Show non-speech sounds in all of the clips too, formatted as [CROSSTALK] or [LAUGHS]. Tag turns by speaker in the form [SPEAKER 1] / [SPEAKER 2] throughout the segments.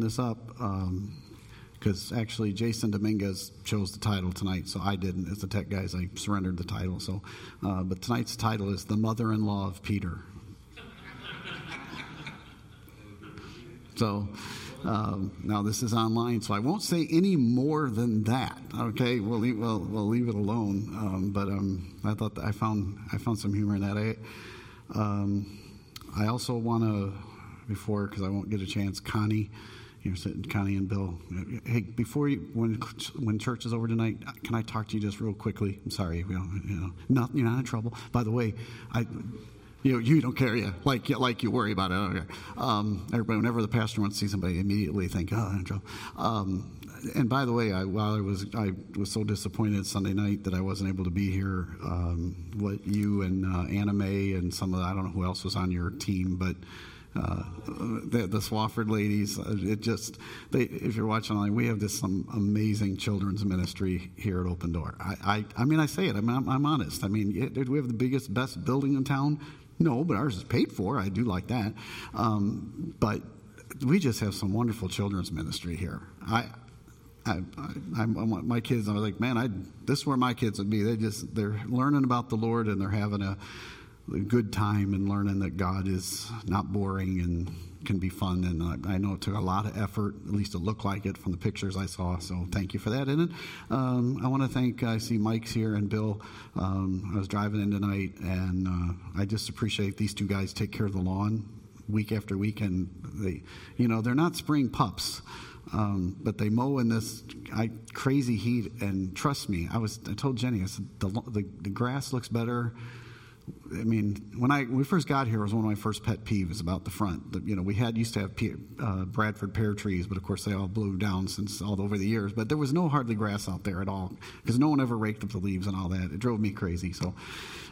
[SPEAKER 1] this up because um, actually Jason Dominguez chose the title tonight, so I didn't. As the tech guys, I surrendered the title. So, uh, but tonight's title is "The Mother-in-Law of Peter." [LAUGHS] so. Um, now this is online, so I won't say any more than that. Okay, we'll leave, we'll, we'll leave it alone. Um, but um, I thought I found I found some humor in that. I, um, I also want to before because I won't get a chance. Connie, you're sitting, Connie and Bill. Hey, before you, when when church is over tonight, can I talk to you just real quickly? I'm sorry, you know, you know not, you're not in trouble. By the way, I. You know, you don't care, yeah, like like you worry about it. Um, everybody, whenever the pastor wants to see somebody, immediately think, oh, I'm in trouble. Um, and by the way, I, while I was I was so disappointed Sunday night that I wasn't able to be here. Um, what you and uh, Anna Mae and some of the, I don't know who else was on your team, but the, the, Swafford ladies. Uh, it just, they, if you're watching online, we have this some amazing children's ministry here at Open Door. I, I, I mean, I say it. I mean, I'm, I'm honest. I mean, do we have the biggest, best building in town? No, but ours is paid for. I do like that. Um, but we just have some wonderful children's ministry here. I, I, I, I, my kids. I was like, man, I, this is where my kids would be. They just they're learning about the Lord and they're having a good time and learning that God is not boring and can be fun. And I, know it took a lot of effort, at least it looked like it from the pictures I saw. So thank you for that. And um, I want to thank, I see Mike's here and Bill. Um, I was driving in tonight and uh, I just appreciate these two guys take care of the lawn week after week. And they, you know, they're not spring pups. Um, but they mow in this I, crazy heat, and trust me, I was. I told Jenny, I said the, the, the grass looks better I mean, when I when we first got here, it was one of my first pet peeves about the front. The, you know, we had used to have uh, Bradford pear trees, but of course they all blew down since all over the years. But there was no hardly grass out there at all because no one ever raked up the leaves and all that. It drove me crazy. So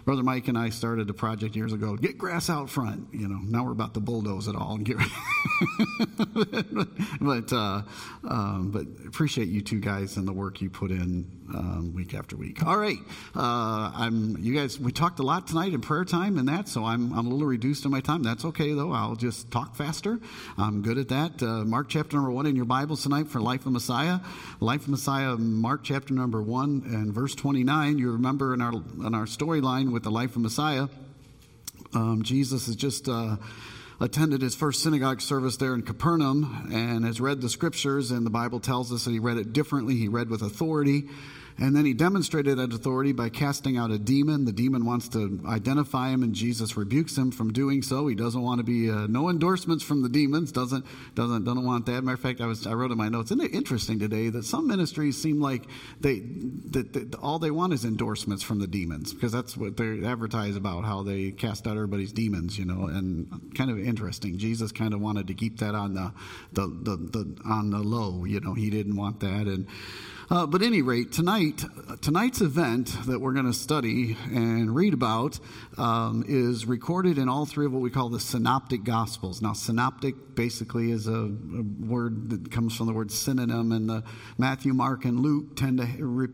[SPEAKER 1] Brother Mike and I started a project years ago. Get grass out front. You know, now we're about to bulldoze it all and get. [LAUGHS] but uh, um, but appreciate you two guys and the work you put in um, week after week. All right, uh, I'm you guys. We talked a lot tonight in prayer time and that, so I'm I'm a little reduced in my time. That's okay though. I'll just talk faster. I'm good at that. Uh, Mark chapter number one in your Bibles tonight for Life of Messiah. Life of Messiah, Mark chapter number one and verse 29. You remember in our in our storyline with the life of Messiah. Um, Jesus has just uh, attended his first synagogue service there in Capernaum and has read the scriptures, and the Bible tells us that he read it differently. He read with authority. And then he demonstrated that authority by casting out a demon. The demon wants to identify him, and Jesus rebukes him from doing so. He doesn't want to be uh, no endorsements from the demons. Doesn't doesn't doesn't want that. Matter of fact, I was I wrote in my notes. Isn't it interesting today that some ministries seem like they that, that all they want is endorsements from the demons because that's what they advertise about how they cast out everybody's demons. You know, and kind of interesting. Jesus kind of wanted to keep that on the the, the, the on the low. You know, he didn't want that and. Uh, but any rate, tonight, tonight's event that we're going to study and read about um, is recorded in all three of what we call the synoptic gospels. Now, synoptic basically is a, a word that comes from the word synonym, and the Matthew, Mark, and Luke tend to re-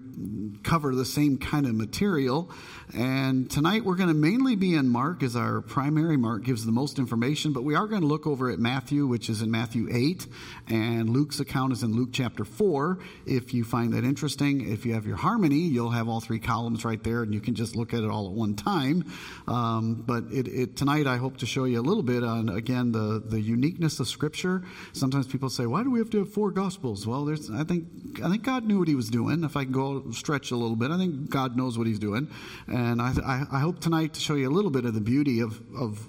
[SPEAKER 1] cover the same kind of material. And tonight we're going to mainly be in Mark as our primary. Mark gives the most information, but we are going to look over at Matthew, which is in Matthew 8, and Luke's account is in Luke chapter 4. If you find that interesting, if you have your harmony, you'll have all three columns right there, and you can just look at it all at one time. Um, but it, it, tonight I hope to show you a little bit on, again, the, the uniqueness of Scripture. Sometimes people say, why do we have to have four Gospels? Well, there's, I, think, I think God knew what he was doing. If I can go stretch a little bit, I think God knows what he's doing. And I, I, I hope tonight to show you a little bit of the beauty of, of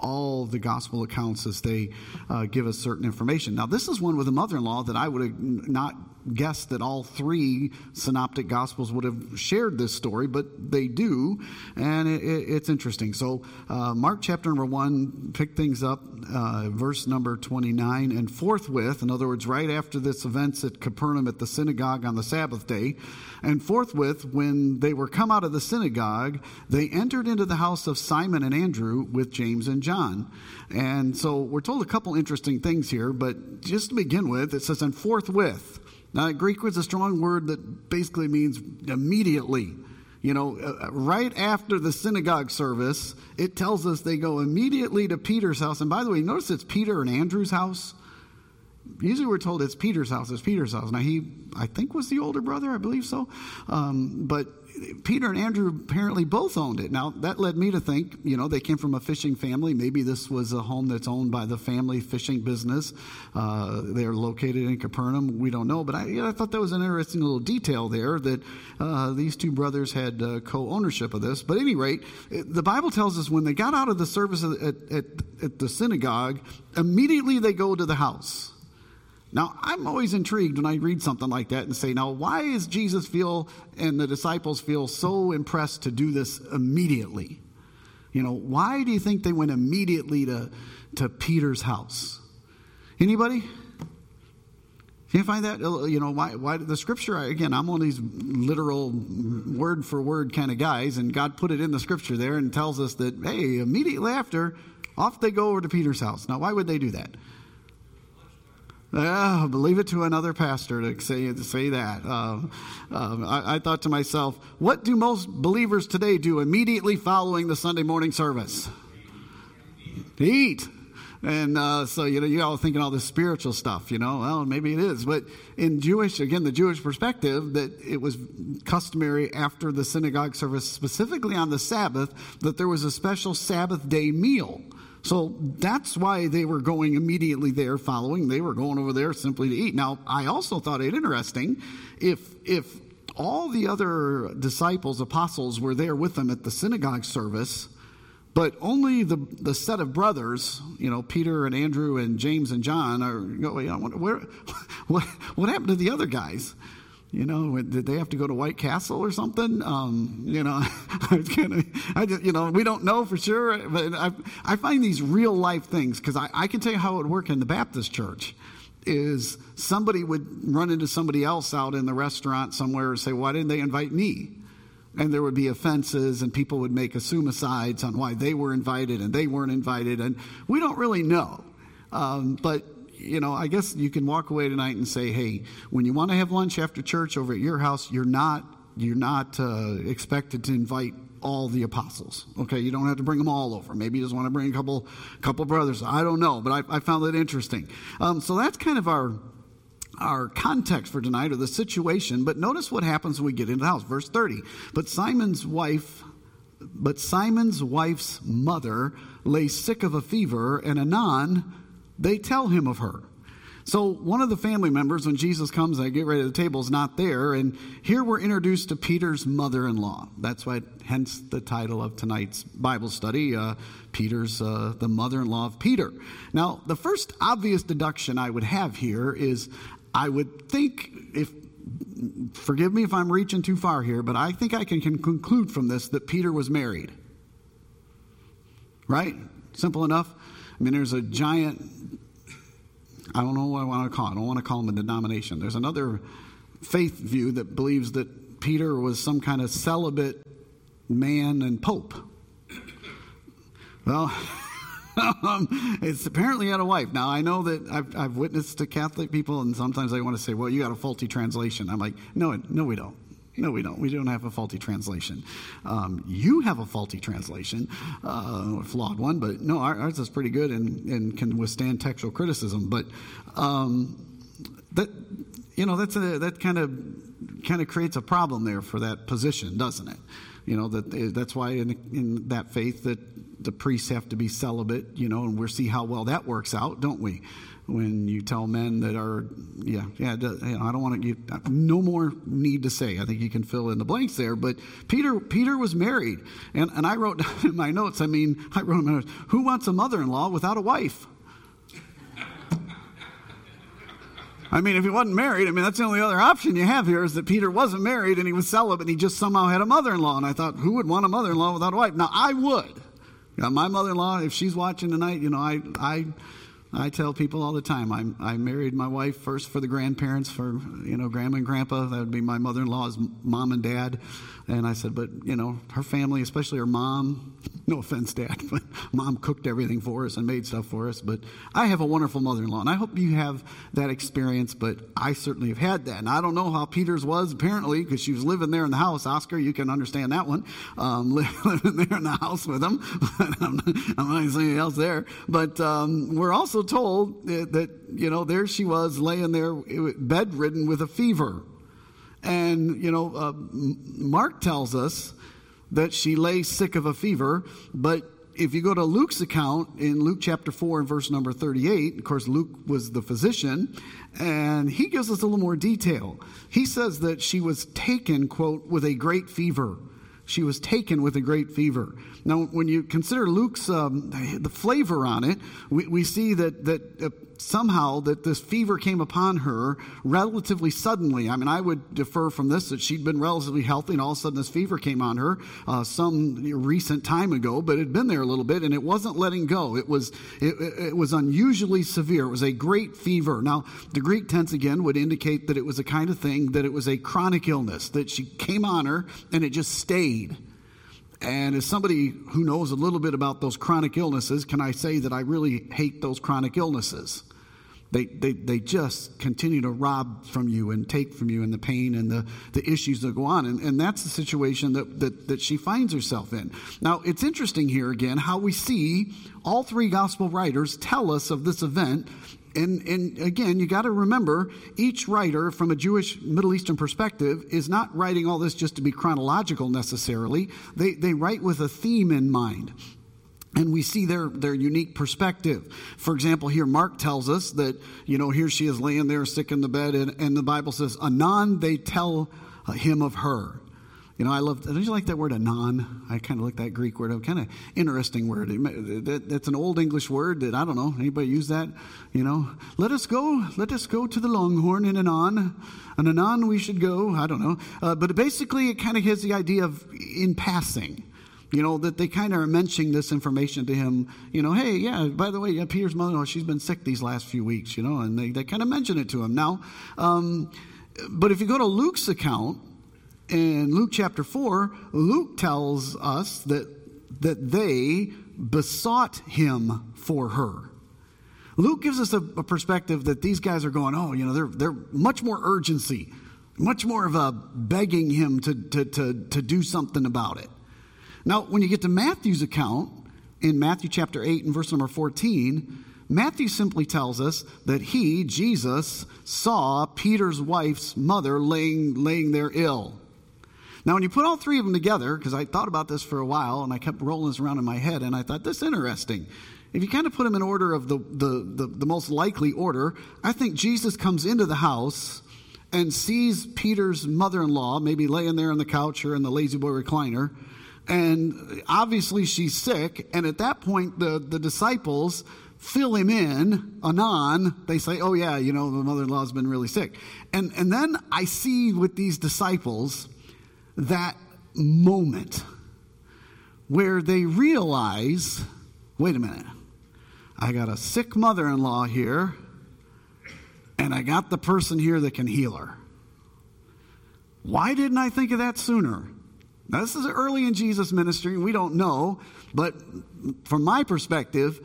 [SPEAKER 1] all the gospel accounts as they uh, give us certain information. Now, this is one with a mother in law that I would have not guessed that all three synoptic gospels would have shared this story, but they do, and it, it, it's interesting. So, uh, Mark chapter number one, pick things up, uh, verse number 29, and forthwith, in other words, right after this events at Capernaum at the synagogue on the Sabbath day, and forthwith, when they were come out of the synagogue, they entered into the house of Simon and Andrew with James and John. And so we're told a couple interesting things here, but just to begin with, it says, and forthwith. Now, Greek was a strong word that basically means immediately. You know, uh, uh, right after the synagogue service, it tells us they go immediately to Peter's house. And by the way, notice it's Peter and Andrew's house. usually we're told it's Peter's house. It's Peter's house. Now he, I think, was the older brother. I believe so. Um, but Peter and Andrew apparently both owned it. Now, that led me to think, you know, they came from a fishing family. Maybe this was a home that's owned by the family fishing business. Uh, they're located in Capernaum. We don't know, but I, you know, I thought that was an interesting little detail there that uh, these two brothers had uh, co ownership of this. But at any rate, the Bible tells us when they got out of the service at, at, at the synagogue, immediately they go to the house. Now, I'm always intrigued when I read something like that and say, now, why is Jesus feel and the disciples feel so impressed to do this immediately? You know, why do you think they went immediately to, to Peter's house? Anybody? Can you find that? Uh, you know, why, why the scripture, again, I'm one of these literal word for word kind of guys, and God put it in the scripture there and tells us that, hey, immediately after, off they go over to Peter's house. Now, why would they do that? Yeah, believe it to another pastor to say, to say that. Uh, uh, I, I, thought to myself, what do most believers today do immediately following the Sunday morning service? Eat. And uh, so, you know, you're all thinking all this spiritual stuff, you know, well, maybe it is. But in Jewish, again, the Jewish perspective, that it was customary after the synagogue service, specifically on the Sabbath, that there was a special Sabbath day meal. So that's why they were going immediately there following. They were going over there simply to eat. Now, I also thought it interesting if, if all the other disciples, apostles, were there with them at the synagogue service, but only the, the set of brothers, you know, Peter and Andrew and James and John are, you know, where, [LAUGHS] what, what happened to the other guys? You know, did they have to go to White Castle or something? Um, you know, [LAUGHS] I kind of, I just, you know, we don't know for sure, but I, I find these real life things because I, I can tell you how it would work in the Baptist church. Is somebody would run into somebody else out in the restaurant somewhere and say, "Why didn't they invite me?" And there would be offenses, and people would make assumicides on why they were invited and they weren't invited, and we don't really know. Um, but you know, I guess you can walk away tonight and say, hey, when you want to have lunch after church over at your house, you're not you're not uh, expected to invite all the apostles. Okay, you don't have to bring them all over. Maybe you just want to bring a couple couple brothers. I don't know, but I, I found that interesting. Um, so that's kind of our our context for tonight or the situation. But notice what happens when we get into the house. Verse thirty. But Simon's wife. But Simon's wife's mother lay sick of a fever, and anon they tell him of her. So one of the family members, when Jesus comes, I get ready to the table, is not there. And here we're introduced to Peter's mother-in-law. That's why, hence the title of tonight's Bible study, uh, Peter's uh, the mother-in-law of Peter. Now, the first obvious deduction I would have here is, I would think if forgive me if I'm reaching too far here, but I think I can conclude from this that Peter was married. Right? Simple enough. I mean, there's a giant, I don't know what I want to call it. I don't want to call them a denomination. There's another faith view that believes that Peter was some kind of celibate man and pope. Well, [LAUGHS] um, it's apparently had a wife. Now, I know that I've, I've witnessed to Catholic people, and sometimes they want to say, well, you got a faulty translation. I'm like, no, no, we don't. No, we don't. We don't have a faulty translation. Um, you have a faulty translation, uh, a flawed one, but no, ours is pretty good and, and can withstand textual criticism. But um, that, you know, that's a, that kind of kind of creates a problem there for that position, doesn't it? You know that that's why in, in that faith that the priests have to be celibate. You know, and we'll see how well that works out, don't we? When you tell men that are, yeah, yeah, I don't want to, you, no more need to say. I think you can fill in the blanks there. But Peter, Peter was married, and, and I wrote [LAUGHS] in my notes. I mean, I wrote in my notes, who wants a mother-in-law without a wife? I mean, if he wasn't married, I mean, that's the only other option you have here is that Peter wasn't married and he was celibate and he just somehow had a mother in law. And I thought, who would want a mother in law without a wife? Now, I would. My mother in law, if she's watching tonight, you know, I, I, I tell people all the time, I'm, I married my wife first for the grandparents, for, you know, grandma and grandpa. That would be my mother in law's mom and dad. And I said, but, you know, her family, especially her mom, [LAUGHS] no offense, Dad, [LAUGHS] but Mom cooked everything for us and made stuff for us. But I have a wonderful mother-in-law, and I hope you have that experience. But I certainly have had that, and I don't know how Peter's was apparently because she was living there in the house. Oscar, you can understand that one, um, [LAUGHS] living there in the house with him. I'm, I'm not saying anything else there. But um, we're also told that you know there she was laying there bedridden with a fever. And, you know, uh, Mark tells us that she lay sick of a fever, but if you go to Luke's account in Luke chapter 4 and verse number 38, of course, Luke was the physician, and he gives us a little more detail. He says that she was taken, quote, with a great fever. She was taken with a great fever. Now, when you consider Luke's um, the flavor on it, we, we see that that uh, somehow that this fever came upon her relatively suddenly. I mean, I would defer from this that she'd been relatively healthy, and all of a sudden this fever came on her uh, some recent time ago, but it had been there a little bit, and it wasn't letting go. It was it, it was unusually severe. It was a great fever. Now, the Greek tense again would indicate that it was a kind of thing that it was a chronic illness that she came on her and it just stayed. And as somebody who knows a little bit about those chronic illnesses, can I say that I really hate those chronic illnesses? They, they, they just continue to rob from you and take from you and the pain and the, the issues that go on. And, and that's the situation that, that, that she finds herself in. Now, it's interesting here again how we see all three gospel writers tell us of this event and, and again, you got to remember each writer from a Jewish Middle Eastern perspective is not writing all this just to be chronological necessarily. They, they write with a theme in mind. And we see their, their unique perspective. For example, here Mark tells us that, you know, here she is laying there sick in the bed, and, and the Bible says, Anon they tell him of her. You know, I love, don't you like that word anon? I kind of like that Greek word. A kind of interesting word. It's an old English word that, I don't know, anybody use that? You know, let us go, let us go to the Longhorn in anon. And anon we should go, I don't know. Uh, but basically, it kind of has the idea of in passing. You know, that they kind of are mentioning this information to him. You know, hey, yeah, by the way, yeah, Peter's mother, oh, she's been sick these last few weeks, you know, and they, they kind of mention it to him. Now, um, but if you go to Luke's account, in Luke chapter 4, Luke tells us that, that they besought him for her. Luke gives us a, a, perspective that these guys are going, oh, you know, they're, they're much more urgency, much more of a begging him to, to, to, to do something about it. Now, when you get to Matthew's account, in Matthew chapter 8 and verse number 14, Matthew simply tells us that he, Jesus, saw Peter's wife's mother laying, laying there ill. Now, when you put all three of them together, because I thought about this for a while and I kept rolling this around in my head, and I thought, this is interesting. If you kind of put them in order of the, the, the, the most likely order, I think Jesus comes into the house and sees Peter's mother in law, maybe laying there on the couch or in the lazy boy recliner. And obviously she's sick. And at that point, the, the disciples fill him in, anon. They say, oh, yeah, you know, the mother in law's been really sick. And, and then I see with these disciples, that moment where they realize wait a minute, I got a sick mother in law here, and I got the person here that can heal her. Why didn't I think of that sooner? Now, this is early in Jesus' ministry, we don't know, but from my perspective,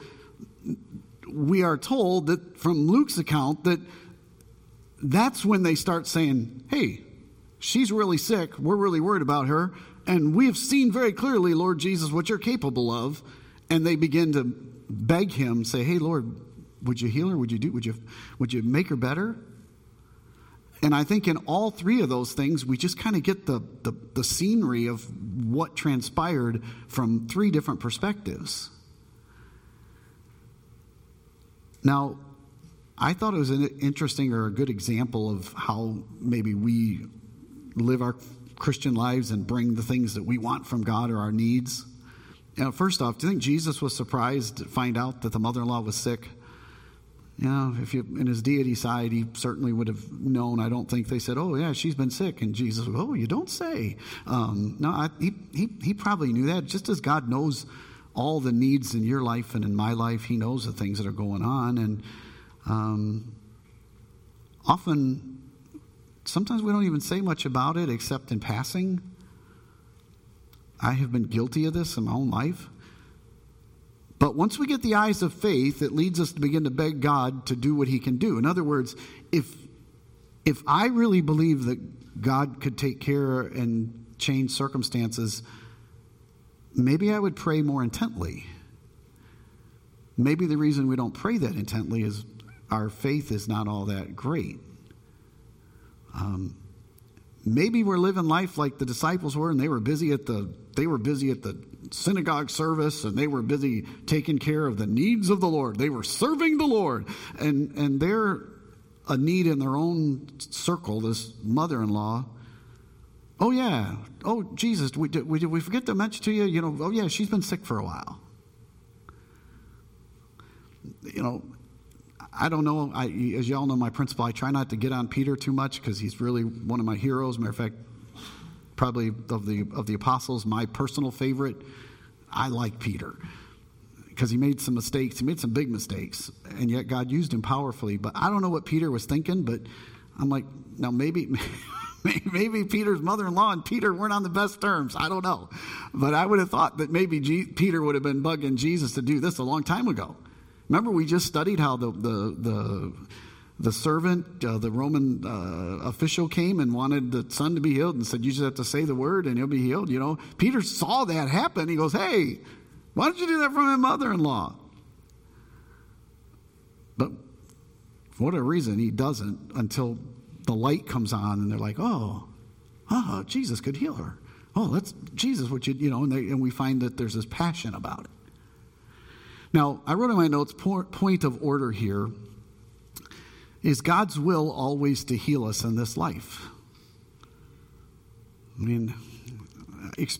[SPEAKER 1] we are told that from Luke's account that that's when they start saying, hey, She's really sick. We're really worried about her. And we have seen very clearly, Lord Jesus, what you're capable of. And they begin to beg him, say, Hey, Lord, would you heal her? Would you do would you would you make her better? And I think in all three of those things, we just kind of get the, the, the scenery of what transpired from three different perspectives. Now, I thought it was an interesting or a good example of how maybe we live our Christian lives and bring the things that we want from God or our needs. You know, first off, do you think Jesus was surprised to find out that the mother in law was sick? You know, if you, in his deity side, he certainly would have known. I don't think they said, "Oh, yeah, she's been sick," and Jesus, "Oh, you don't say." Um, no, I, he, he he probably knew that. Just as God knows all the needs in your life and in my life, He knows the things that are going on, and um, often sometimes we don't even say much about it except in passing. I have been guilty of this in my own life. But once we get the eyes of faith, it leads us to begin to beg God to do what he can do. In other words, if if I really believe that God could take care and change circumstances, maybe I would pray more intently. Maybe the reason we don't pray that intently is our faith is not all that great. Um, maybe we're living life like the disciples were, and they were busy at the they were busy at the synagogue service, and they were busy taking care of the needs of the Lord. They were serving the Lord, and and they're a need in their own circle. This mother-in-law. Oh yeah. Oh Jesus, we did, we did we forget to mention to you? You know. Oh yeah, she's been sick for a while. You know, I don't know. I, as y'all know, my principle, I try not to get on Peter too much because he's really one of my heroes. Matter of fact, probably of the of the apostles, my personal favorite. I like Peter because he made some mistakes. He made some big mistakes, and yet God used him powerfully. But I don't know what Peter was thinking. But I'm like, now maybe. [LAUGHS] maybe Peter's mother-in-law and Peter weren't on the best terms. I don't know, but I would have thought that maybe G- Peter would have been bugging Jesus to do this a long time ago. Remember, we just studied how the the the, the servant, uh, the Roman uh, official, came and wanted the son to be healed, and said, "You just have to say the word, and he'll be healed." You know, Peter saw that happen. He goes, "Hey, why don't you do that for my mother-in-law?" But for whatever reason, he doesn't until the light comes on, and they're like, "Oh, oh, Jesus could heal her." Oh, that's Jesus. What you you know, and, they, and we find that there's this passion about it. Now, I wrote in my notes point of order here is God's will always to heal us in this life? I mean, if,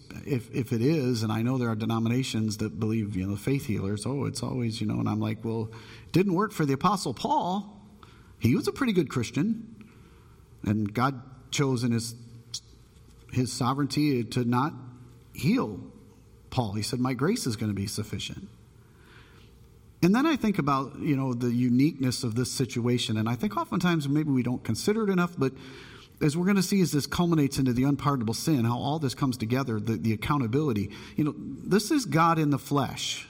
[SPEAKER 1] if it is, and I know there are denominations that believe, you know, faith healers, oh, it's always, you know, and I'm like, well, didn't work for the Apostle Paul. He was a pretty good Christian, and God chose in his, his sovereignty to not heal Paul. He said, My grace is going to be sufficient. And then I think about, you know, the uniqueness of this situation. And I think oftentimes maybe we don't consider it enough, but as we're going to see as this culminates into the unpardonable sin, how all this comes together, the, the accountability, you know, this is God in the flesh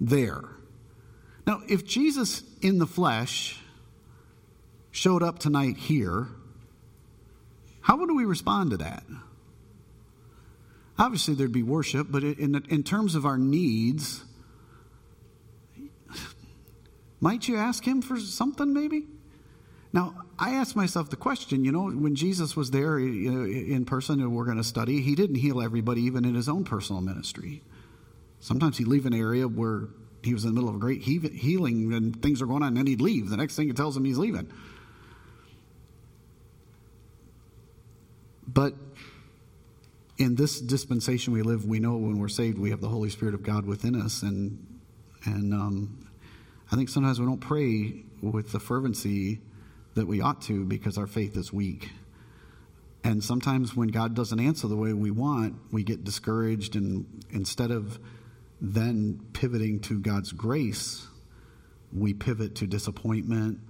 [SPEAKER 1] there. Now, if Jesus in the flesh showed up tonight here, how would we respond to that? Obviously, there'd be worship, but in, in terms of our needs, might you ask him for something, maybe? Now, I asked myself the question, you know, when Jesus was there in person and we're going to study, he didn't heal everybody, even in his own personal ministry. Sometimes he'd leave an area where he was in the middle of a great healing and things are going on, and then he'd leave. The next thing it tells him he's leaving. But in this dispensation we live, we know when we're saved, we have the Holy Spirit of God within us, and and um, I think sometimes we don't pray with the fervency that we ought to because our faith is weak. And sometimes when God doesn't answer the way we want, we get discouraged, and instead of then pivoting to God's grace, we pivot to disappointment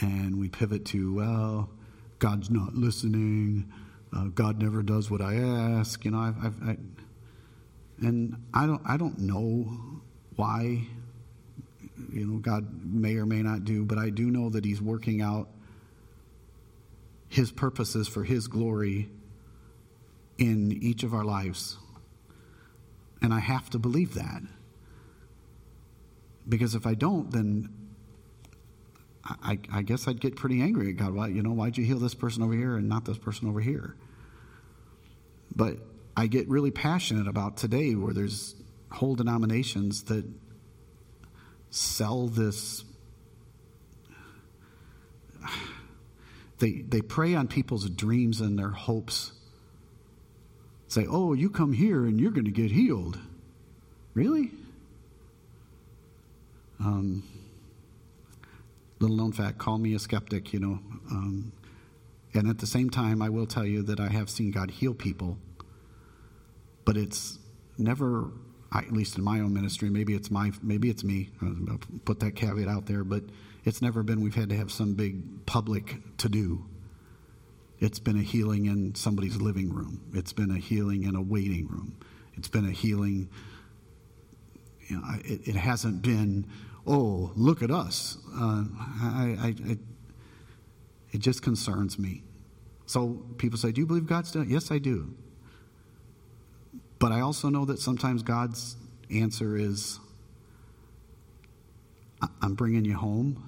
[SPEAKER 1] and we pivot to, well, God's not listening. Uh, God never does what I ask. You know, I've, I've, I, and I don't, I don't know why you know, God may or may not do, but I do know that He's working out His purposes for His glory in each of our lives. And I have to believe that. Because if I don't, then I, I, guess I'd get pretty angry at God. Why, you know, why'd you heal this person over here and not this person over here? But I get really passionate about today where there's whole denominations that sell this. They, they prey on people's dreams and their hopes. Say, oh, you come here and you're going to get healed. Really? Um, little known fact call me a skeptic, you know. Um, and at the same time, I will tell you that I have seen God heal people, but it's never at least in my own ministry, maybe it's my, maybe it's me. I'll put that caveat out there, but it's never been we've had to have some big public to do. It's been a healing in somebody's living room. It's been a healing in a waiting room. It's been a healing you know, it, it hasn't been, oh, look at us. Uh, I, I, I, it just concerns me. So people say, Do you believe God's done? Yes, I do. But I also know that sometimes God's answer is, I'm bringing you home.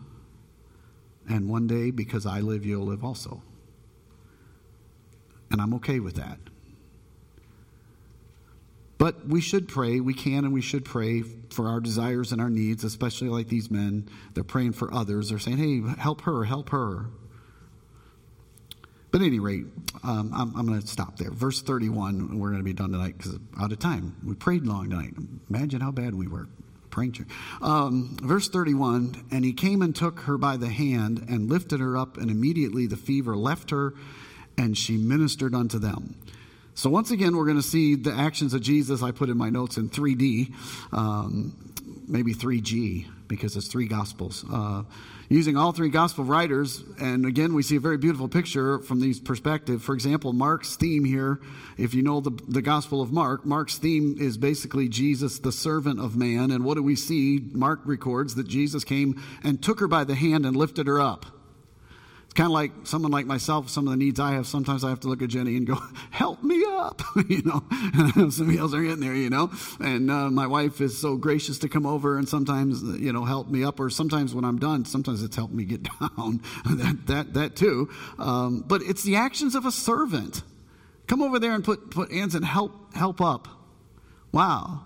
[SPEAKER 1] And one day, because I live, you'll live also. And I'm okay with that. But we should pray. We can and we should pray for our desires and our needs, especially like these men. They're praying for others. They're saying, hey, help her, help her. But at any rate, um, I'm, I'm going to stop there. Verse 31, we're going to be done tonight because out of time. We prayed long tonight. Imagine how bad we were praying. Um, verse 31 And he came and took her by the hand and lifted her up, and immediately the fever left her, and she ministered unto them. So, once again, we're going to see the actions of Jesus. I put in my notes in 3D, um, maybe 3G, because it's three gospels. Uh, using all three gospel writers, and again, we see a very beautiful picture from these perspectives. For example, Mark's theme here, if you know the, the gospel of Mark, Mark's theme is basically Jesus, the servant of man. And what do we see? Mark records that Jesus came and took her by the hand and lifted her up kind of like someone like myself, some of the needs I have, sometimes I have to look at Jenny and go, [LAUGHS] help me up, [LAUGHS] you know. Somebody else are in there, you know. And uh, my wife is so gracious to come over and sometimes, you know, help me up. Or sometimes when I'm done, sometimes it's helped me get [LAUGHS] down. that, that, that too. Um, but it's the actions of a servant. Come over there and put, put hands and help, help up. Wow.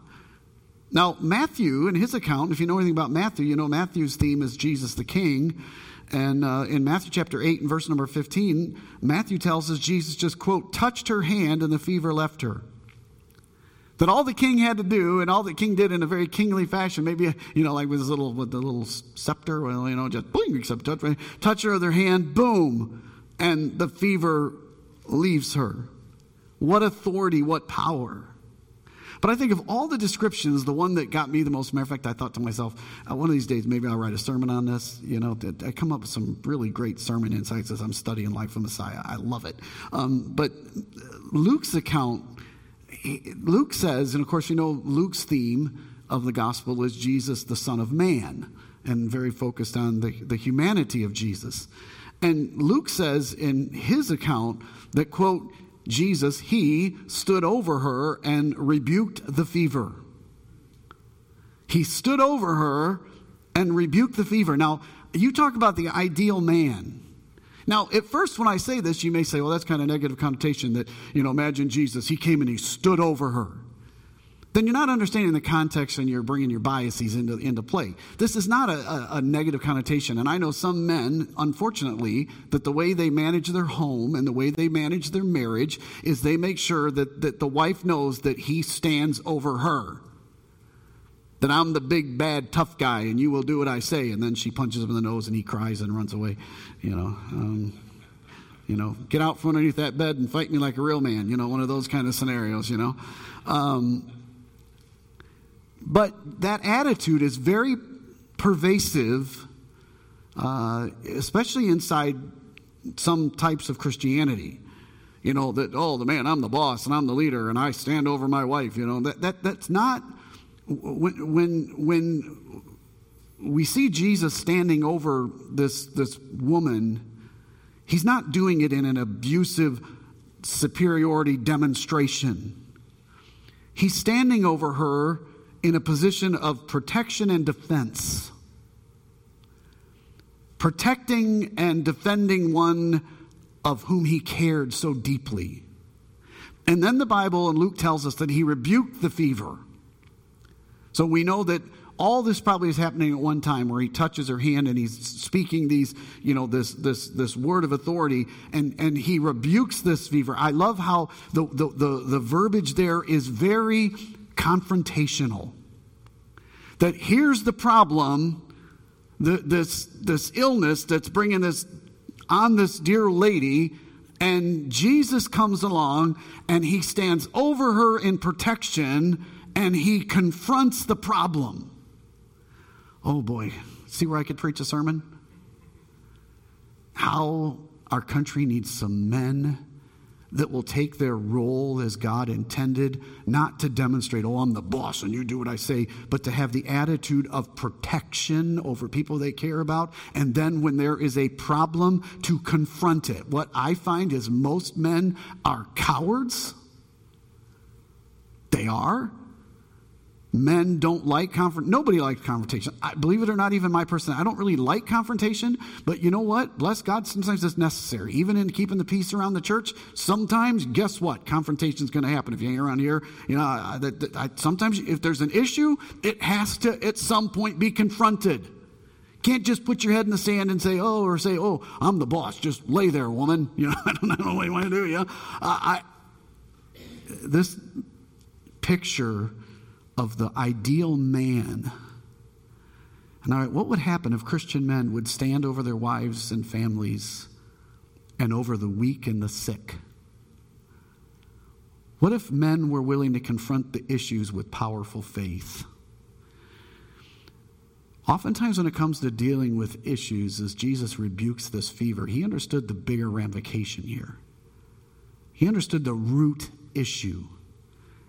[SPEAKER 1] Now, Matthew, in his account, if you know anything about Matthew, you know Matthew's theme is Jesus the King. And uh, in Matthew chapter 8 and verse number 15, Matthew tells us Jesus just, quote, touched her hand and the fever left her. That all the king had to do, and all the king did in a very kingly fashion, maybe, you know, like with his little, with the little scepter, well, you know, just boing, except touch, touch her other hand, boom, and the fever leaves her. What authority, what power. But I think of all the descriptions, the one that got me the most, matter of fact, I thought to myself, uh, one of these days maybe I'll write a sermon on this. You know, I come up with some really great sermon insights as I'm studying Life of Messiah. I love it. Um, but Luke's account, Luke says, and of course, you know, Luke's theme of the gospel is Jesus, the Son of Man, and very focused on the, the humanity of Jesus. And Luke says in his account that, quote, Jesus, he stood over her and rebuked the fever. He stood over her and rebuked the fever. Now, you talk about the ideal man. Now, at first, when I say this, you may say, well, that's kind of negative connotation that, you know, imagine Jesus, he came and he stood over her then you're not understanding the context and you're bringing your biases into, into play. This is not a, a, a, negative connotation. And I know some men, unfortunately, that the way they manage their home and the way they manage their marriage is they make sure that, that the wife knows that he stands over her. That I'm the big, bad, tough guy and you will do what I say. And then she punches him in the nose and he cries and runs away. You know, um, you know, get out from underneath that bed and fight me like a real man. You know, one of those kind of scenarios, you know. Um, but that attitude is very pervasive, uh, especially inside some types of Christianity. You know, that, oh, the man, I'm the boss and I'm the leader and I stand over my wife. You know, that, that, that's not, when, when, when we see Jesus standing over this, this woman, he's not doing it in an abusive superiority demonstration. He's standing over her in a position of protection and defense. Protecting and defending one of whom he cared so deeply. And then the Bible and Luke tells us that he rebuked the fever. So we know that all this probably is happening at one time where he touches her hand and he's speaking these you know this this this word of authority and and he rebukes this fever i love how the the the, the verbiage there is very confrontational. That here's the problem, the, this, this illness that's bringing this on this dear lady, and Jesus comes along and he stands over her in protection and he confronts the problem. Oh boy, see where I could preach a sermon? How our country needs some men that will take their role as God intended, not to demonstrate, oh, I'm the boss and you do what I say, but to have the attitude of protection over people they care about. And then when there is a problem, to confront it. What I find is most men are cowards. They are. Men don't like confront. Nobody likes confrontation. I, believe it or not, even my person, I don't really like confrontation. But you know what? Bless God, sometimes it's necessary. Even in keeping the peace around the church, sometimes, guess what? Confrontation is going to happen. If you hang around here, you know, I, I, sometimes if there's an issue, it has to at some point be confronted. Can't just put your head in the sand and say, "Oh," or say, "Oh, I'm the boss." Just lay there, woman. [LAUGHS] You know, I don't, know what you want to do. Yeah, uh, I. This picture of the ideal man. And all right, what would happen if Christian men would stand over their wives and families and over the weak and the sick? What if men were willing to confront the issues with powerful faith? Oftentimes, when it comes to dealing with issues, as Jesus rebukes this fever, he understood the bigger ramification here. He understood the root issue.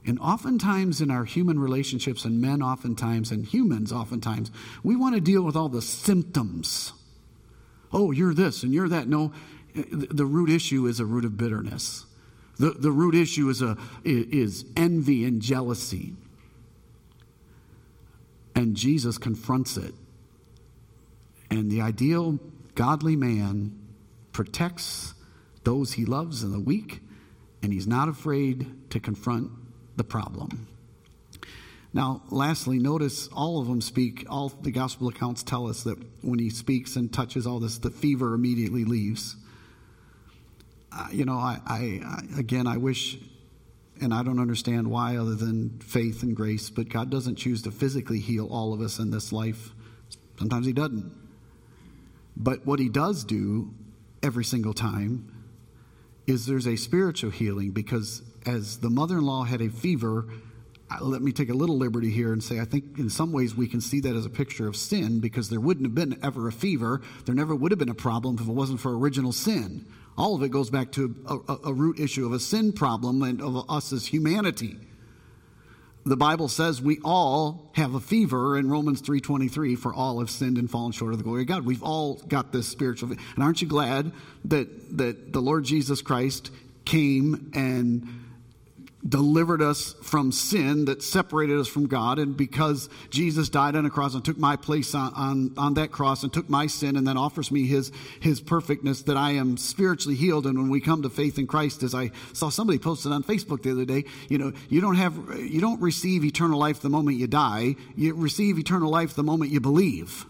[SPEAKER 1] And oftentimes in our human relationships, and men oftentimes, and humans oftentimes, we want to deal with all the symptoms. Oh, you're this and you're that. No, the root issue is a root of bitterness. The, the root issue is, a, is envy and jealousy. And Jesus confronts it. And the ideal godly man protects those he loves and the weak, and he's not afraid to confront the problem. Now, lastly, notice all of them speak, all the gospel accounts tell us that when he speaks and touches all this, the fever immediately leaves. Uh, you know, I, I, I, again, I wish, and I don't understand why other than faith and grace, but God doesn't choose to physically heal all of us in this life. Sometimes He doesn't. But what He does do every single time is there's a spiritual healing because as the mother in law had a fever, let me take a little liberty here and say I think in some ways we can see that as a picture of sin because there wouldn't have been ever a fever. There never would have been a problem if it wasn't for original sin. All of it goes back to a, a, a root issue of a sin problem and of us as humanity the Bible says we all have a fever in Romans 3:23 for all have sinned and fallen short of the glory of God. We've all got this spiritual and aren't you glad that that the Lord Jesus Christ came and delivered us from sin that separated us from God. And because Jesus died on a cross and took my place on, on, on, that cross and took my sin and then offers me his, his perfectness, that I am spiritually healed. And when we come to faith in Christ, as I saw somebody posted on Facebook the other day, you know, you don't have, you don't receive eternal life the moment you die. You receive eternal life the moment you believe.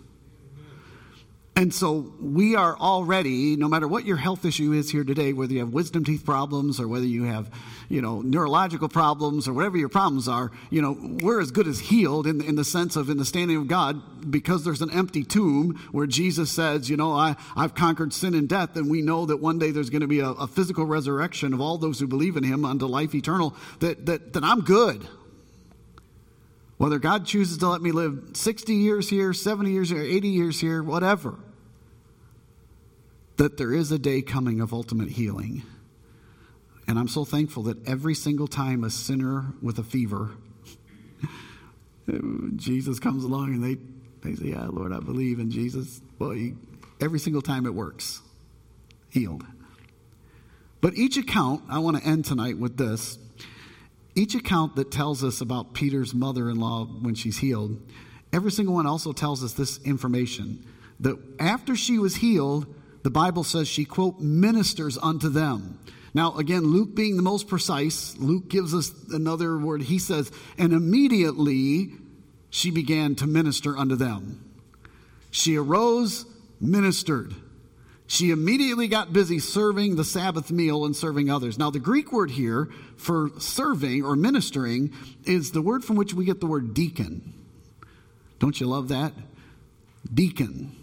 [SPEAKER 1] And so we are already, no matter what your health issue is here today, whether you have wisdom teeth problems or whether you have, you know, neurological problems or whatever your problems are, you know, we're as good as healed in, in the sense of in the standing of God because there's an empty tomb where Jesus says, you know, I, I've conquered sin and death. And we know that one day there's going to be a, a physical resurrection of all those who believe in him unto life eternal, that, that, that I'm good. Whether God chooses to let me live 60 years here, 70 years here, 80 years here, whatever, that there is a day coming of ultimate healing. And I'm so thankful that every single time a sinner with a fever, [LAUGHS] Jesus comes along and they, they say, Yeah, Lord, I believe in Jesus. Well, he, every single time it works, healed. But each account, I want to end tonight with this each account that tells us about Peter's mother in law when she's healed, every single one also tells us this information that after she was healed, the Bible says she, quote, ministers unto them. Now, again, Luke being the most precise, Luke gives us another word. He says, and immediately she began to minister unto them. She arose, ministered she immediately got busy serving the Sabbath meal and serving others. Now, the Greek word here for serving or ministering is the word from which we get the word deacon. Don't you love that? Deacon.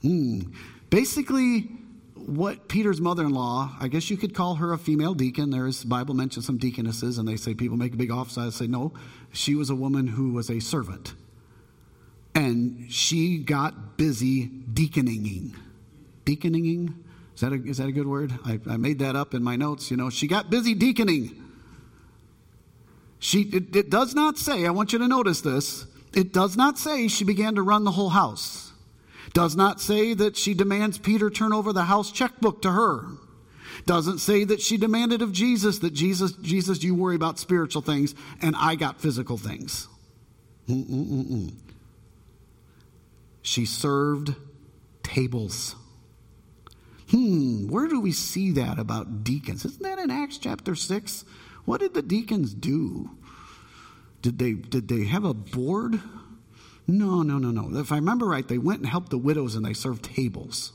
[SPEAKER 1] Hmm. Basically, what Peter's mother in law, I guess you could call her a female deacon. There's Bible mentions some deaconesses, and they say people make a big offs. I say no, she was a woman who was a servant. And she got busy deaconing deaconing. Is that a, is that a good word? I, I made that up in my notes. You know, she got busy deaconing. She, it, it does not say, I want you to notice this, it does not say she began to run the whole house. Does not say that she demands Peter turn over the house checkbook to her. Doesn't say that she demanded of Jesus that Jesus, Jesus, you worry about spiritual things and I got physical things. Mm-mm-mm-mm. She served tables. Hmm, where do we see that about deacons? Isn't that in Acts chapter 6? What did the deacons do? Did they, did they have a board? No, no, no, no. If I remember right, they went and helped the widows and they served tables.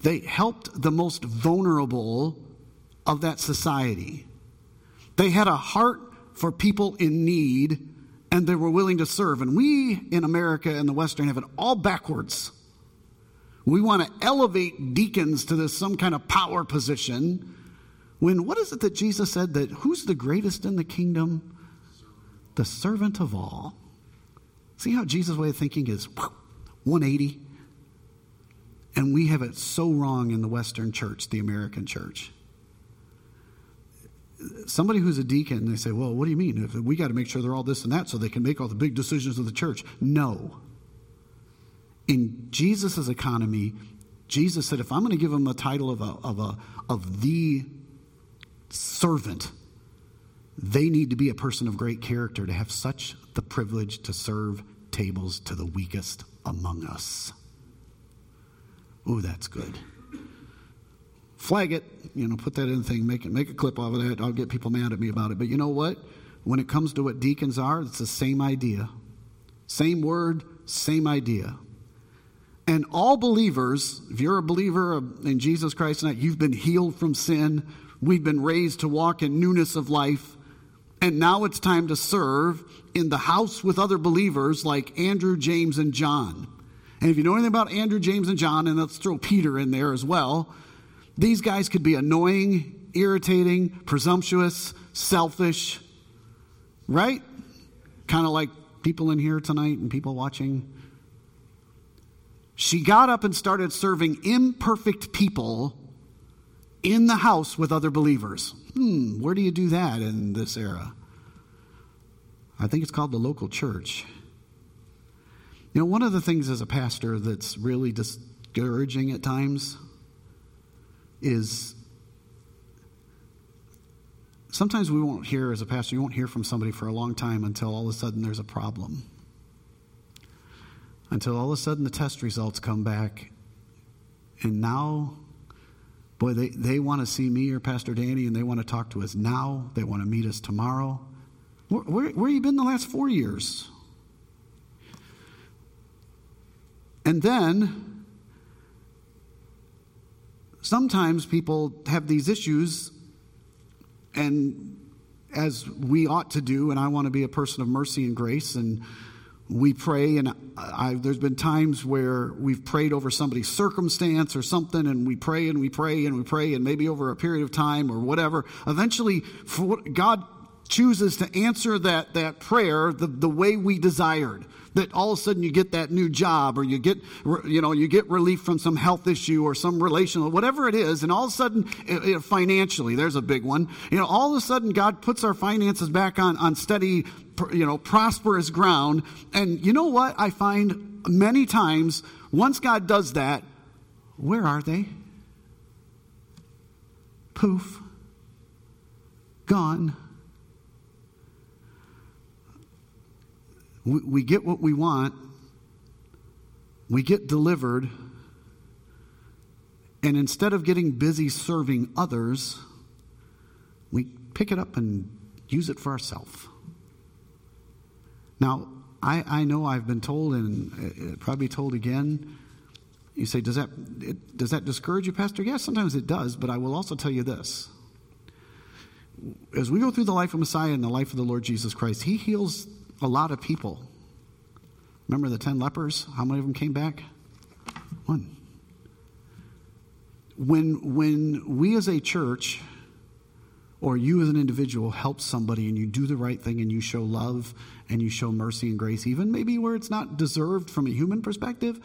[SPEAKER 1] They helped the most vulnerable of that society. They had a heart for people in need and they were willing to serve. And we in America and the Western have it all backwards. We want to elevate deacons to this some kind of power position. When what is it that Jesus said that who's the greatest in the kingdom? The servant of all. See how Jesus' way of thinking is 180? And we have it so wrong in the Western church, the American church. Somebody who's a deacon, they say, Well, what do you mean? If we got to make sure they're all this and that so they can make all the big decisions of the church. No. In Jesus' economy, Jesus said, if I'm going to give them the title of, a, of, a, of the servant, they need to be a person of great character to have such the privilege to serve tables to the weakest among us. Ooh, that's good. Flag it, you know, put that in the thing, make it, make a clip of it. I'll get people mad at me about it. But you know what? When it comes to what deacons are, it's the same idea. Same word, same idea. And all believers, if you're a believer in Jesus Christ tonight, you've been healed from sin. We've been raised to walk in newness of life. And now it's time to serve in the house with other believers like Andrew, James, and John. And if you know anything about Andrew, James, and John, and let's throw Peter in there as well, these guys could be annoying, irritating, presumptuous, selfish, right? Kind of like people in here tonight and people watching. She got up and started serving imperfect people in the house with other believers. Hmm, where do you do that in this era? I think it's called the local church. You know, one of the things as a pastor that's really discouraging at times is sometimes we won't hear, as a pastor, you won't hear from somebody for a long time until all of a sudden there's a problem. Until all of a sudden the test results come back, and now, boy, they, they want to see me or Pastor Danny and they want to talk to us now. They want to meet us tomorrow. Where, where, where you been the last four years? And then, sometimes people have these issues, and as we ought to do, and I want to be a person of mercy and grace, and we pray, and I, there's been times where we've prayed over somebody's circumstance or something, and we pray and we pray and we pray, and maybe over a period of time or whatever. Eventually, God chooses to answer that, that prayer the, the way we desired. That all of a sudden you get that new job or you get you know you get relief from some health issue or some relational whatever it is and all of a sudden it, it, financially there's a big one you know all of a sudden god puts our finances back on on steady you know prosperous ground. And you know what i find many times? Once god does that where are they? Poof. Gone we, we get what we want, we get delivered, and instead of getting busy serving others, we pick it up and use it for ourselves. Now, I, I know I've been told, and uh, probably told again. You say, does that, it, does that discourage you, Pastor? Yes, sometimes it does, but I will also tell you this. As we go through the life of Messiah and the life of the Lord Jesus Christ, He heals a lot of people. Remember the 10 lepers? How many of them came back? One. When, when we as a church or you as an individual help somebody and you do the right thing and you show love and you show mercy and grace, even maybe where it's not deserved from a human perspective.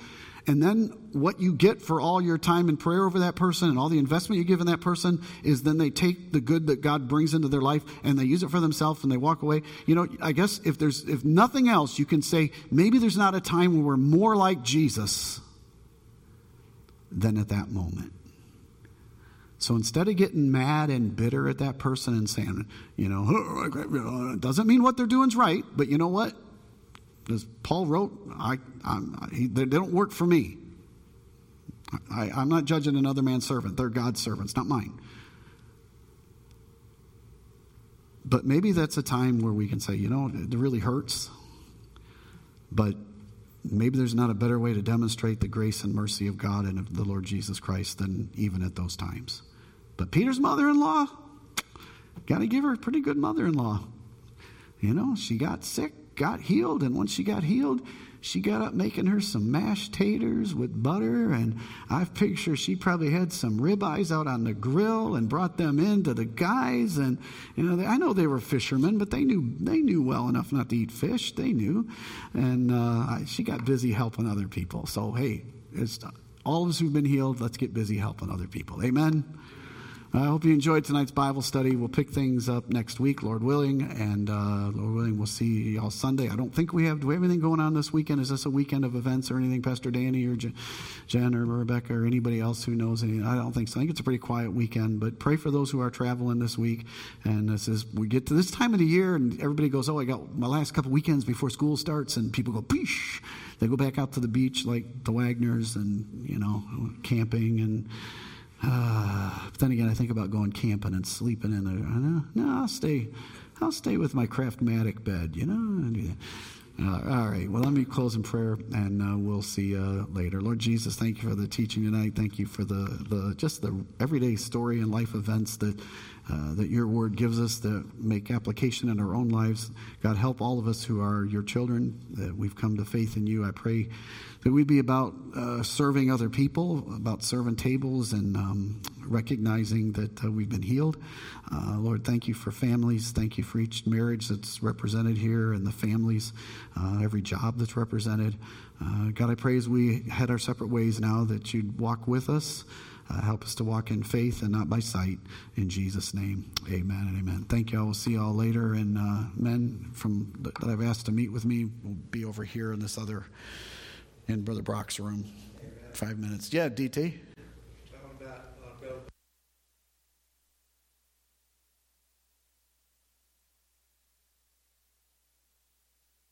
[SPEAKER 1] And then what you get for all your time and prayer over that person and all the investment you give in that person is then they take the good that God brings into their life and they use it for themselves and they walk away. You know, I guess if there's if nothing else, you can say maybe there's not a time when we're more like Jesus than at that moment. So instead of getting mad and bitter at that person and saying, you know, it [LAUGHS] doesn't mean what they're doing is right, but you know what? As Paul wrote, I, he, they don't work for me. I, I'm not judging another man's servant. They're God's servants, not mine. But maybe that's a time where we can say, you know, it really hurts, but maybe there's not a better way to demonstrate the grace and mercy of God and of the Lord Jesus Christ than even at those times. But Peter's mother in law, got to give her a pretty good mother in law. You know, she got sick, got healed, and once she got healed, she got up making her some mashed taters with butter, and I picture she probably had some ribeyes out on the grill and brought them in to the guys. And you know, they, I know they were fishermen, but they knew they knew well enough not to eat fish. They knew, and uh, she got busy helping other people. So hey, it's all of us who've been healed. Let's get busy helping other people. Amen. I hope you enjoyed tonight's Bible study. We'll pick things up next week, Lord willing, and uh, Lord willing, we'll see y'all Sunday. I don't think we have. Do we have anything going on this weekend? Is this a weekend of events or anything, Pastor Danny or Jen or Rebecca or anybody else who knows anything? I don't think so. I think it's a pretty quiet weekend, but pray for those who are traveling this week. And this is we get to this time of the year, and everybody goes, "Oh, I got my last couple weekends before school starts," and people go, "Peace." They go back out to the beach like the Wagners, and you know, camping and uh, but then again, I think about going camping and sleeping in there. No, I'll stay. I'll stay with my Craftmatic bed. You know. Uh, all right. Well, let me close in prayer, and uh, we'll see you later. Lord Jesus, thank you for the teaching tonight. Thank you for the, the just the everyday story and life events that uh, that your word gives us that make application in our own lives. God, help all of us who are your children that we've come to faith in you. I pray that we'd be about uh, serving other people, about serving tables and um, recognizing that uh, we've been healed. Uh, Lord, thank you for families. Thank you for each marriage that's represented here and the families, uh, every job that's represented. Uh, God, I pray as we head our separate ways now that you'd walk with us. Uh, help us to walk in faith and not by sight. In Jesus' name, amen and amen. Thank you. I will see you all later. And men from that I've asked to meet with me will be over here in this other, in Brother Brock's room. Five minutes. Yeah, DT.